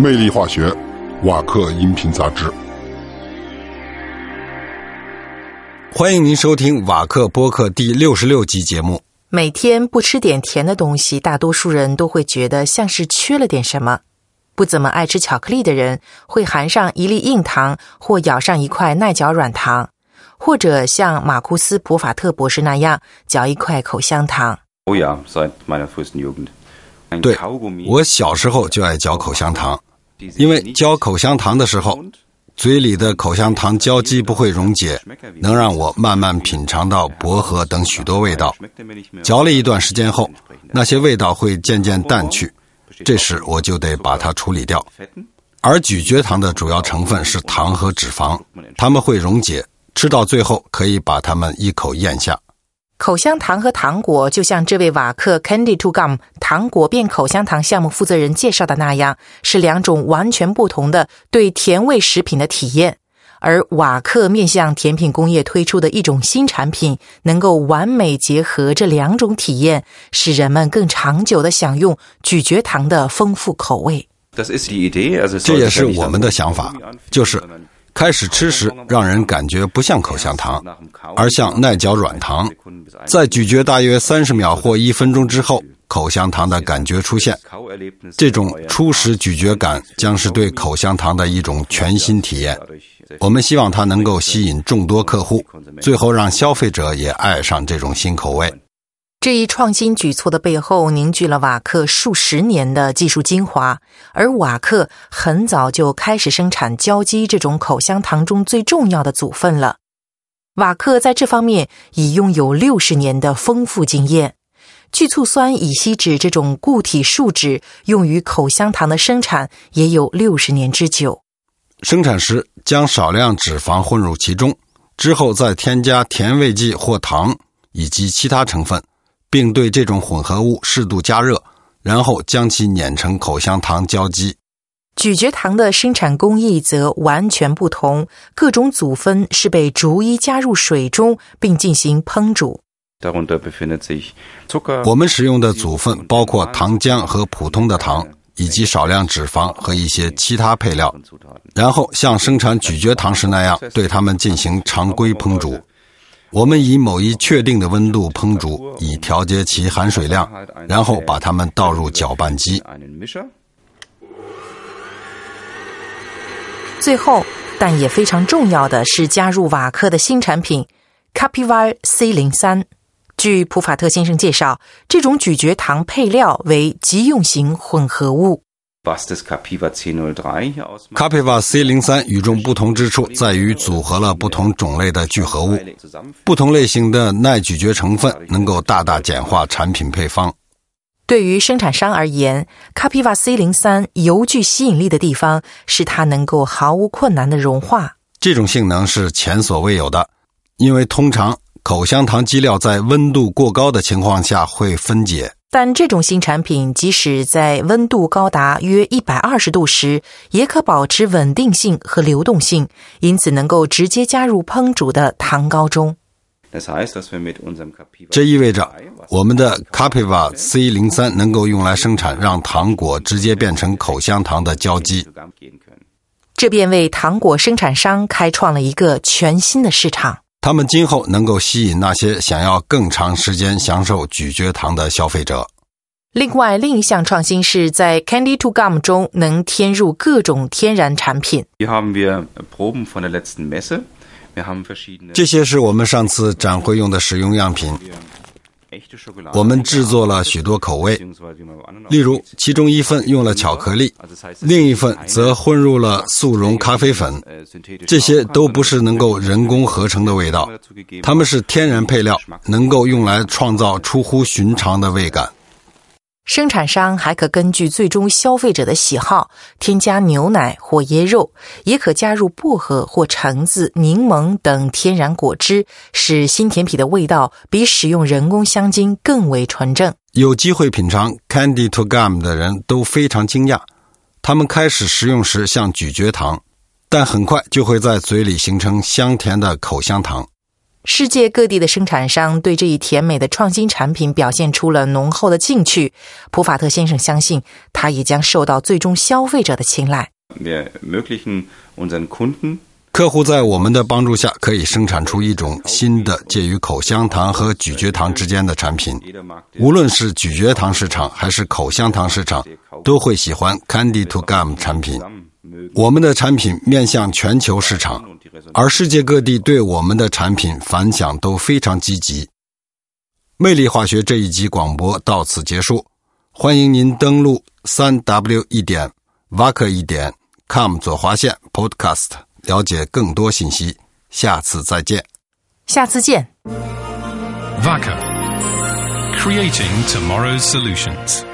魅力化学，瓦克音频杂志。欢迎您收听瓦克播客第六十六集节目。每天不吃点甜的东西，大多数人都会觉得像是缺了点什么。不怎么爱吃巧克力的人，会含上一粒硬糖，或咬上一块耐嚼软糖，或者像马库斯·普法特博士那样嚼一块口香糖。Oh Jugend. 对我小时候就爱嚼口香糖，因为嚼口香糖的时候，嘴里的口香糖胶基不会溶解，能让我慢慢品尝到薄荷等许多味道。嚼了一段时间后，那些味道会渐渐淡去，这时我就得把它处理掉。而咀嚼糖的主要成分是糖和脂肪，它们会溶解，吃到最后可以把它们一口咽下。口香糖和糖果，就像这位瓦克 Candy to Gum 糖果变口香糖项目负责人介绍的那样，是两种完全不同的对甜味食品的体验。而瓦克面向甜品工业推出的一种新产品，能够完美结合这两种体验，使人们更长久的享用咀嚼糖的丰富口味。这也是我们的想法就是。开始吃时让人感觉不像口香糖，而像耐嚼软糖。在咀嚼大约三十秒或一分钟之后，口香糖的感觉出现。这种初始咀嚼感将是对口香糖的一种全新体验。我们希望它能够吸引众多客户，最后让消费者也爱上这种新口味。这一创新举措的背后凝聚了瓦克数十年的技术精华，而瓦克很早就开始生产胶基这种口香糖中最重要的组分了。瓦克在这方面已拥有六十年的丰富经验。聚醋酸乙烯酯这种固体树脂用于口香糖的生产也有六十年之久。生产时将少量脂肪混入其中，之后再添加甜味剂或糖以及其他成分。并对这种混合物适度加热，然后将其碾成口香糖胶基。咀嚼糖的生产工艺则完全不同，各种组分是被逐一加入水中，并进行烹煮。我们使用的组分包括糖浆和普通的糖，以及少量脂肪和一些其他配料。然后像生产咀嚼糖时那样，对它们进行常规烹煮。我们以某一确定的温度烹煮，以调节其含水量，然后把它们倒入搅拌机。最后，但也非常重要的是加入瓦克的新产品 Capivar C 零三。据普法特先生介绍，这种咀嚼糖配料为急用型混合物。Capiva C03 hier ausmacht. Capiva C 零三与众不同之处在于组合了不同种类的聚合物，不同类型的耐咀嚼成分能够大大简化产品配方。对于生产商而言，Capiva C 零三尤具吸引力的地方是它能够毫无困难的融化。这种性能是前所未有的，因为通常口香糖基料在温度过高的情况下会分解。但这种新产品即使在温度高达约一百二十度时，也可保持稳定性和流动性，因此能够直接加入烹煮的糖膏中。这意味着我们的 Capiva C 零三能够用来生产让糖果直接变成口香糖的胶基。这便为糖果生产商开创了一个全新的市场。他们今后能够吸引那些想要更长时间享受咀嚼糖的消费者。另外，另一项创新是在 Candy to Gum 中能添入各种天然产品，这些是我们上次展会用的使用样品。我们制作了许多口味例如其中一份用了巧克力另一份则混入了速溶咖啡粉这些都不是能够人工合成的味道它们是天然配料能够用来创造出乎寻常的味感。生产商还可根据最终消费者的喜好，添加牛奶或椰肉，也可加入薄荷或橙子、柠檬等天然果汁，使新甜品的味道比使用人工香精更为纯正。有机会品尝 Candy to Gum 的人都非常惊讶，他们开始食用时像咀嚼糖，但很快就会在嘴里形成香甜的口香糖。世界各地的生产商对这一甜美的创新产品表现出了浓厚的兴趣。普法特先生相信，它也将受到最终消费者的青睐。客户在我们的帮助下，可以生产出一种新的介于口香糖和咀嚼糖之间的产品。无论是咀嚼糖市场还是口香糖市场，都会喜欢 Candy to Gum 产品。我们的产品面向全球市场。而世界各地对我们的产品反响都非常积极。魅力化学这一集广播到此结束，欢迎您登录三 w 一点 vac 一点 com 左划线 podcast 了解更多信息。下次再见。下次见。Vaca creating tomorrow's solutions.